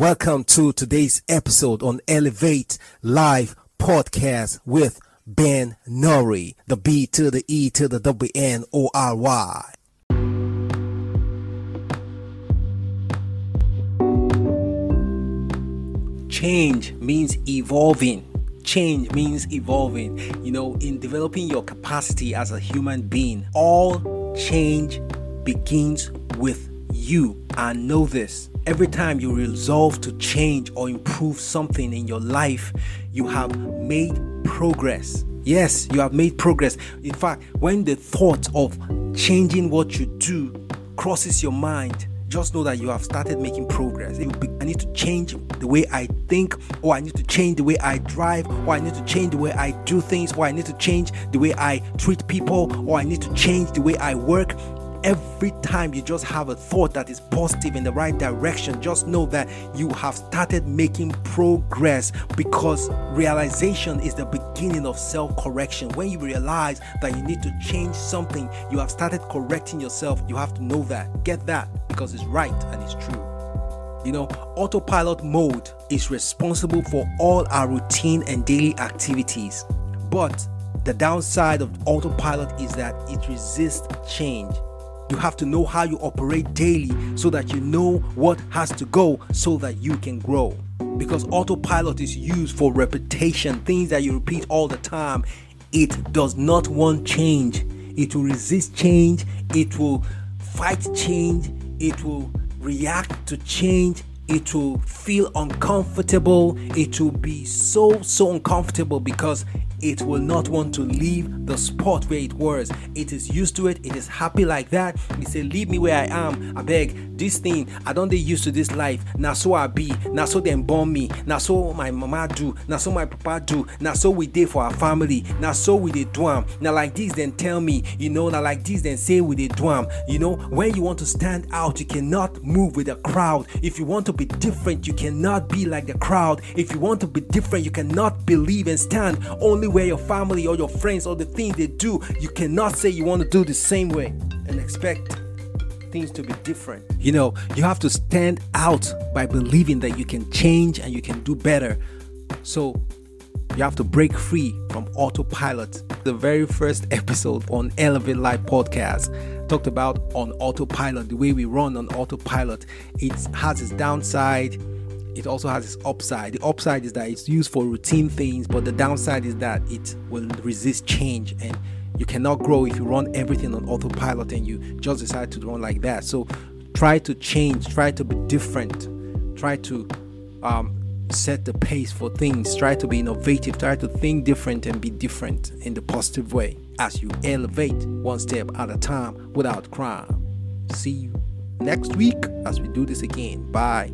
Welcome to today's episode on Elevate Live Podcast with Ben Nori, the B to the E to the W N O R Y. Change means evolving. Change means evolving. You know, in developing your capacity as a human being, all change begins with you. And know this every time you resolve to change or improve something in your life, you have made progress. Yes, you have made progress. In fact, when the thought of changing what you do crosses your mind, just know that you have started making progress. Be, I need to change the way I think, or I need to change the way I drive, or I need to change the way I do things, or I need to change the way I treat people, or I need to change the way I work every time you just have a thought that is positive in the right direction, just know that you have started making progress because realization is the beginning of self correction. When you realize that you need to change something, you have started correcting yourself. You have to know that. Get that because it's right and it's true. You know, autopilot mode is responsible for all our routine and daily activities. But the downside of autopilot is that it resists change. You have to know how you operate daily so that you know what has to go so that you can grow. Because autopilot is used for repetition, things that you repeat all the time. It does not want change. It will resist change. It will fight change. It will react to change. It will feel uncomfortable. It will be so, so uncomfortable because it will not want to leave the spot where it was. It is used to it, it is happy like that. It say, Leave me where I am. I beg this thing, I don't they used to this life. Now so I be, now so them born me, now so my mama do, now so my papa do, now so we did for our family, now so we did do Now like this, then tell me, you know, now like this, then say we did do You know, when you want to stand out, you cannot move with the crowd. If you want to be different, you cannot be like the crowd. If you want to be different, you cannot believe and stand only where your family or your friends or the things they do, you cannot say you want to do the same way and expect things to be different. You know, you have to stand out by believing that you can change and you can do better. So, you have to break free from autopilot. The very first episode on Elevate Life podcast talked about on autopilot, the way we run on autopilot. It has its downside it also has its upside. The upside is that it's used for routine things, but the downside is that it will resist change and you cannot grow if you run everything on autopilot and you just decide to run like that. So try to change, try to be different, try to um, set the pace for things, try to be innovative, try to think different and be different in the positive way as you elevate one step at a time without crime. See you next week as we do this again. Bye.